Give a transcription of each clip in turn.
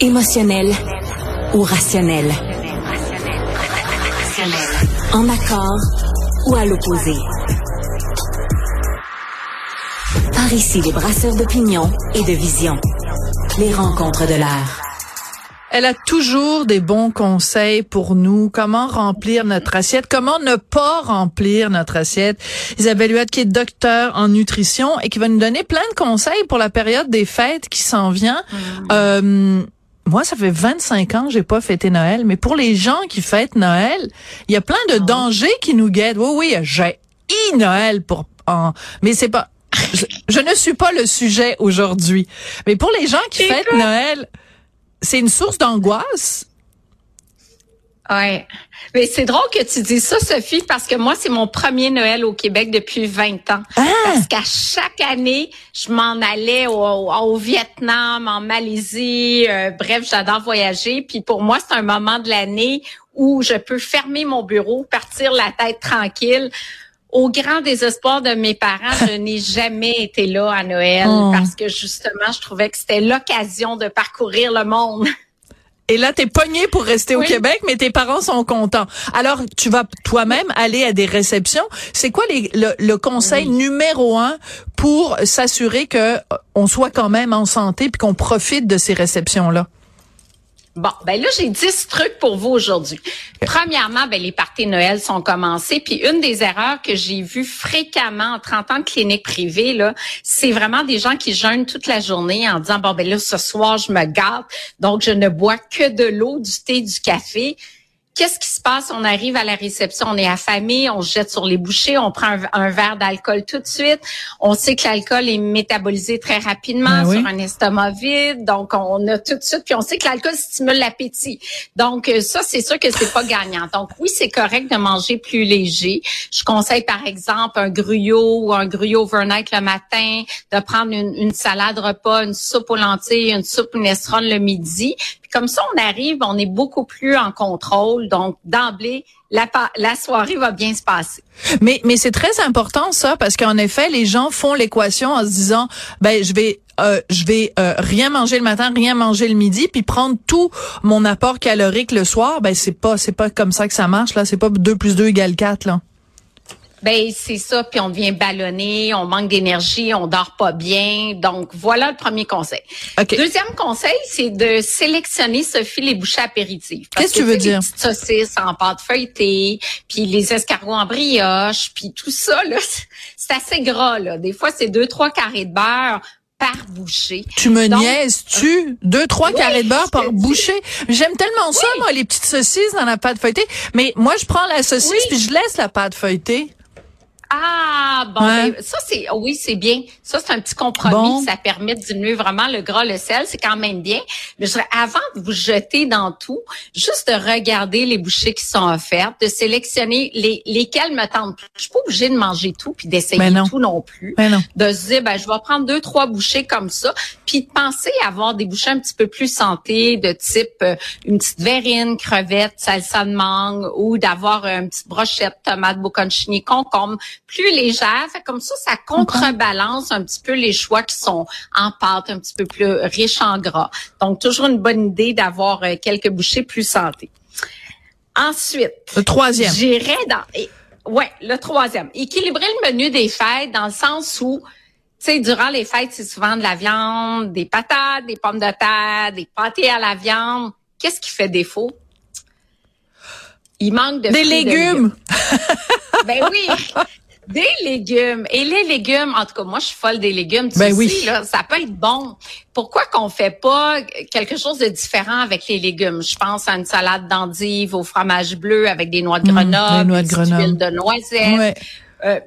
Émotionnel ou rationnel? En accord ou à l'opposé? Par ici, les brasseurs d'opinion et de vision. Les rencontres de l'air. Elle a toujours des bons conseils pour nous. Comment remplir notre assiette? Comment ne pas remplir notre assiette? Isabelle Huette, qui est docteur en nutrition et qui va nous donner plein de conseils pour la période des fêtes qui s'en vient. Mm. Euh, moi, ça fait 25 ans que j'ai pas fêté Noël, mais pour les gens qui fêtent Noël, il y a plein de dangers qui nous guettent. Oui, oui, j'ai Noël pour en, mais c'est pas, je, je ne suis pas le sujet aujourd'hui. Mais pour les gens qui fêtent? Noël, c'est une source d'angoisse. Ouais. Mais c'est drôle que tu dis ça, Sophie, parce que moi, c'est mon premier Noël au Québec depuis 20 ans. Ah! Parce qu'à chaque année, je m'en allais au, Vietnam, en Malaisie. euh, bref, j'adore voyager. Puis pour moi, c'est un moment de l'année où je peux fermer mon bureau, partir la tête tranquille. Au grand désespoir de mes parents, je n'ai jamais été là à Noël Oh. parce que justement, je trouvais que c'était l'occasion de parcourir le monde. Et là, t'es pogné pour rester au. Québec, mais tes parents sont contents. Alors, tu vas toi-même aller à des réceptions. C'est quoi les- le, le conseil numéro un pour s'assurer que euh, on soit quand même en santé puis qu'on profite de ces réceptions-là? Bon, ben là, j'ai 10 trucs pour vous aujourd'hui. Premièrement, ben les parties Noël sont commencées. Puis une des erreurs que j'ai vues fréquemment en 30 ans de clinique privée, là, c'est vraiment des gens qui jeûnent toute la journée en disant, bon, ben là, ce soir, je me gâte, donc je ne bois que de l'eau, du thé, du café. Qu'est-ce qui se passe? On arrive à la réception, on est affamé, on se jette sur les bouchées, on prend un, un verre d'alcool tout de suite. On sait que l'alcool est métabolisé très rapidement Ben oui. sur un estomac vide, donc on a tout de suite, puis on sait que l'alcool stimule l'appétit. Donc euh, ça, c'est sûr que c'est pas gagnant. Donc oui, c'est correct de manger plus léger. Je conseille par exemple un gruyot ou un gruyot overnight le matin, de prendre une, une salade repas, une soupe aux lentilles, une soupe minestrone le midi. Comme ça, on arrive, on est beaucoup plus en contrôle. Donc d'emblée, la, soirée va bien se passer. Mais, mais c'est très important ça parce qu'en effet, les gens font l'équation en se disant, ben je vais euh, je vais euh, rien manger le matin, rien manger le midi, puis prendre tout mon apport calorique le soir. Ben c'est pas c'est pas comme ça que ça marche là. C'est pas 2 plus 2 égale 4 là. Ben c'est ça, puis on devient ballonné, on manque d'énergie, on dort pas bien. Donc voilà le premier conseil. Ok. Deuxième conseil, c'est de sélectionner Sophie les bouchées apéritives. Parce Qu'est-ce que tu veux tu dire? Les petites saucisses en pâte feuilletée, puis les escargots en brioche, puis tout ça là, c'est assez gras là. Des fois c'est deux trois carrés de beurre par bouchée. Tu me Donc, niaises-tu? Deux, trois Oui, carrés de beurre par bouchée? J'aime tellement ça, moi, les petites saucisses dans la pâte feuilletée. Mais moi, je prends la saucisse Oui. puis je laisse la pâte feuilletée. Ah, bon, Ouais. ben, ça c'est, oui, c'est bien. Ça c'est un petit compromis. Bon. Ça permet de diminuer vraiment le gras, le sel. C'est quand même bien. Mais je avant de vous jeter dans tout, juste de regarder les bouchées qui sont offertes, de sélectionner les, lesquelles me tentent plus. Je suis pas obligée de manger tout puis d'essayer Ben tout non plus. Ben non. De se dire, ben, je vais prendre deux, trois bouchées comme ça, puis de penser à avoir des bouchées un petit peu plus santé, de type euh, une petite verrine, crevette, salsa de mangue, ou d'avoir euh, une petite brochette, tomate, bocconcini, concombre, plus légère. Fait comme ça, ça contrebalance un petit peu les choix qui sont en pâte, un petit peu plus riches en gras. Donc, toujours une bonne idée d'avoir euh, quelques bouchées plus santé. Ensuite, Le troisième. J'irais dans. et- ouais, le troisième. Équilibrer le menu des fêtes dans le sens où, tu sais, durant les fêtes, c'est souvent de la viande, des patates, des pommes de terre, des pâtés à la viande. Qu'est-ce qui fait défaut? Il manque de Des et de légumes. Ben oui. Des légumes. Et les légumes, en tout cas, moi, je suis folle des légumes. Tu Ben sais, oui. là, ça peut être bon. Pourquoi qu'on fait pas quelque chose de différent avec les légumes? Je pense à une salade d'endive au fromage bleu avec des noix de Mmh, Grenoble, des noix de Grenoble. huile de noisette. Ouais. Euh,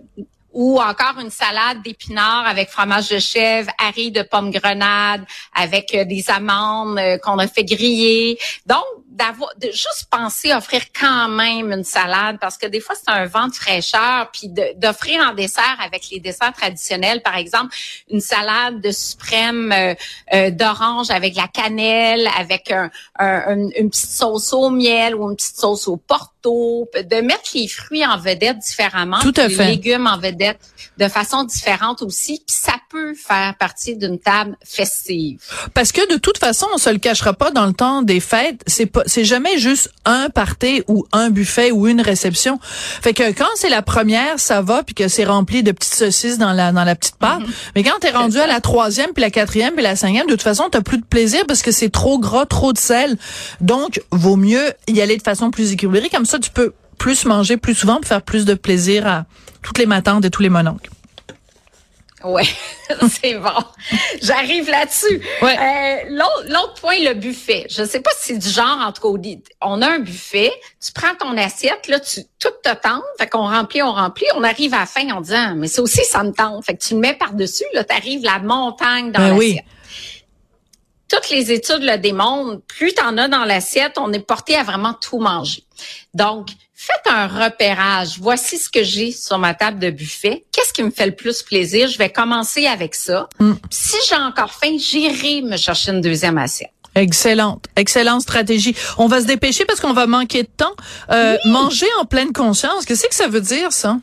ou encore une salade d'épinards avec fromage de chèvre, haricots de pommes grenades, avec euh, des amandes euh, qu'on a fait griller. Donc, d'avoir, de juste penser offrir quand même une salade, parce que des fois, c'est un vent de fraîcheur, puis d'offrir en dessert avec les desserts traditionnels, par exemple, une salade de suprême euh, euh, d'orange avec la cannelle, avec un, une petite sauce au miel ou une petite sauce au porto, de mettre les fruits en vedette différemment, Tout à les légumes en vedette de façon différente aussi, puis ça peut faire partie d'une table festive. Parce que de toute façon, on se le cachera pas dans le temps des fêtes, c'est pas c'est jamais juste un party ou un buffet ou une réception. Fait que quand c'est la première, ça va puis que c'est rempli de petites saucisses dans la dans la petite pâte, mm-hmm. mais quand t'es rendu à la troisième puis la quatrième puis la cinquième, de toute façon, t'as plus de plaisir parce que c'est trop gras, trop de sel. Donc, vaut mieux y aller de façon plus équilibrée comme ça tu peux plus manger plus souvent pour faire plus de plaisir à toutes les matantes et tous les mononcles. Ouais, c'est bon. J'arrive là-dessus. Ouais. Euh, l'autre point, le buffet. Je sais pas si c'est du genre, en tout cas, on a un buffet, tu prends ton assiette, là, tu tout te tente, fait qu'on remplit, on remplit, on arrive à la fin en disant, mais ça aussi, ça me tente. Fait que tu le mets par-dessus, là, arrives la montagne dans ben l'assiette. Toutes les études le démontrent, plus tu en as dans l'assiette, on est porté à vraiment tout manger. Donc, faites un repérage. Voici ce que j'ai sur ma table de buffet. Qu'est-ce qui me fait le plus plaisir? Je vais commencer avec ça. Mm. Si j'ai encore faim, j'irai me chercher une deuxième assiette. Excellente, excellente stratégie. On va se dépêcher parce qu'on va manquer de temps. Euh, Manger en pleine conscience, qu'est-ce que ça veut dire ça?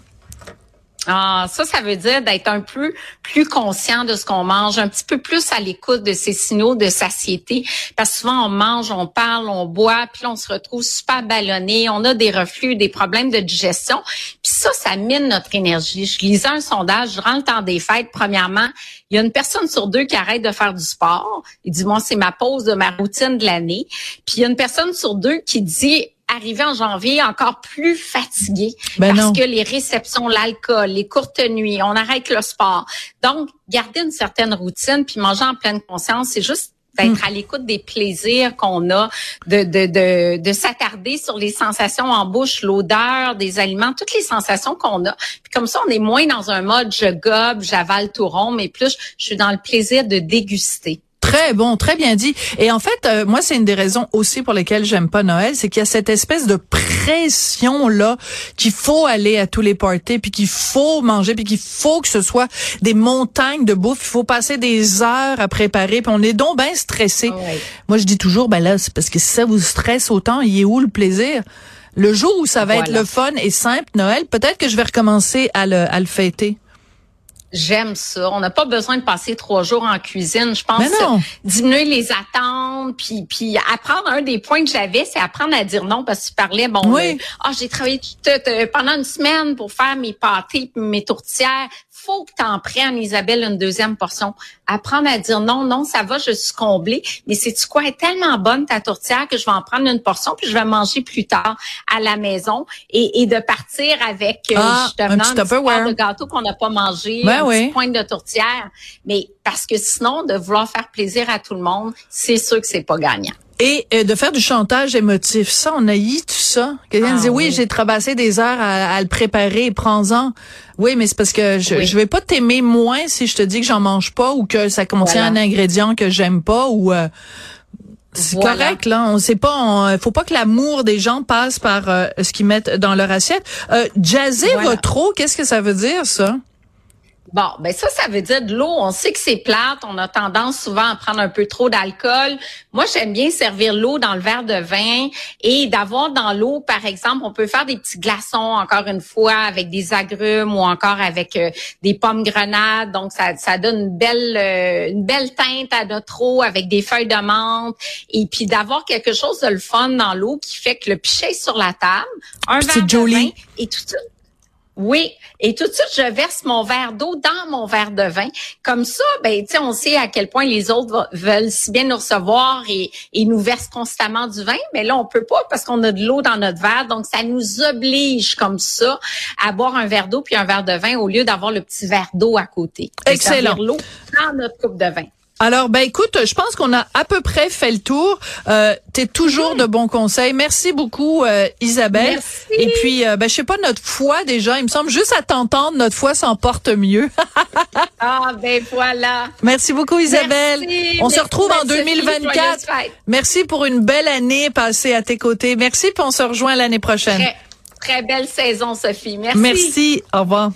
Ah, ça, ça veut dire d'être un peu plus conscient de ce qu'on mange, un petit peu plus à l'écoute de ces signaux de satiété. Parce que souvent, on mange, on parle, on boit, puis on se retrouve super ballonné, on a des reflux, des problèmes de digestion. Puis ça, ça mine notre énergie. Je lisais un sondage durant le temps des fêtes. Premièrement, il y a une personne sur deux qui arrête de faire du sport. Il dit, moi, c'est ma pause de ma routine de l'année. Puis il y a une personne sur deux qui dit, arrivé en janvier encore plus fatigué ben parce que les réceptions, l'alcool, les courtes nuits, on arrête le sport. Donc, garder une certaine routine puis manger en pleine conscience, c'est juste d'être hmm. à l'écoute des plaisirs qu'on a, de, de, de, de s'attarder sur les sensations en bouche, l'odeur des aliments, toutes les sensations qu'on a. Puis comme ça, on est moins dans un mode je gobe, j'avale tout rond, mais plus je suis dans le plaisir de déguster. Très bon, très bien dit. Et en fait, euh, moi, c'est une des raisons aussi pour lesquelles j'aime pas Noël, c'est qu'il y a cette espèce de pression là qu'il faut aller à tous les parties, puis qu'il faut manger, puis qu'il faut que ce soit des montagnes de bouffe. Il faut passer des heures à préparer, puis on est donc bien stressé. Moi, je dis toujours, ben là, c'est parce que si ça vous stresse autant, il est où le plaisir? Le jour où ça va être le fun et simple, Noël, peut-être que je vais recommencer à le, à le fêter. J'aime ça. On n'a pas besoin de passer trois jours en cuisine. Je pense diminuer les attentes, puis puis apprendre un des points que j'avais, c'est apprendre à dire non parce que tu parlais bon. Oui. Euh, ah, j'ai travaillé euh, pendant une semaine pour faire mes pâtés, mes tourtières faut que tu en prennes, Isabelle, une deuxième portion. Apprendre à dire non, non, ça va, je suis comblée. Mais c'est-tu quoi? Elle est tellement bonne, ta tourtière, que je vais en prendre une portion, puis je vais manger plus tard à la maison. Et, de partir avec, euh, ah, justement, un petit, de gâteau qu'on n'a pas mangé, ben un petit point de tourtière. Mais parce que sinon, de vouloir faire plaisir à tout le monde, c'est sûr que c'est pas gagnant. Et euh, de faire du chantage émotif, ça, on a eu tout ça. Quelqu'un ah, dit oui, j'ai traversé des heures à, le préparer, prends-en. Oui, mais c'est parce que je, je vais pas t'aimer moins si je te dis que j'en mange pas ou que ça contient un ingrédient que j'aime pas ou euh, c'est correct là, on sait pas, il faut pas que l'amour des gens passe par euh, ce qu'ils mettent dans leur assiette. Euh, jazzer votre trop, qu'est-ce que ça veut dire ça? Bon, ben ça, ça veut dire de l'eau. On sait que c'est plate. On a tendance souvent à prendre un peu trop d'alcool. Moi, j'aime bien servir l'eau dans le verre de vin et d'avoir dans l'eau, par exemple, on peut faire des petits glaçons, encore une fois, avec des agrumes ou encore avec euh, des pommes grenades. Donc, ça, ça donne une belle, euh, une belle teinte à notre eau avec des feuilles de menthe. Et puis d'avoir quelque chose de le fun dans l'eau qui fait que le pichet est sur la table, un verre de vin et tout ça oui, et tout de suite, je verse mon verre d'eau dans mon verre de vin. Comme ça, ben, tu sais, on sait à quel point les autres veulent si bien nous recevoir et, et nous versent constamment du vin, mais là, on peut pas parce qu'on a de l'eau dans notre verre. Donc, ça nous oblige comme ça à boire un verre d'eau puis un verre de vin au lieu d'avoir le petit verre d'eau à côté. Excellent. L'eau dans notre coupe de vin. Alors, ben écoute, je pense qu'on a à peu près fait le tour. Euh, T'es toujours de bons conseils. Merci beaucoup, euh, Isabelle. Merci. Et puis, euh, ben je sais pas, notre foi déjà, il me semble, juste à t'entendre, notre foi s'emporte mieux. ah ben voilà. Merci beaucoup, Isabelle. Merci. on se retrouve en Sophie. 2024. Joyeuses fêtes. Merci pour une belle année passée à tes côtés. Merci, puis on se rejoint l'année prochaine. Très, très belle saison, Sophie. Merci. Merci. Au revoir.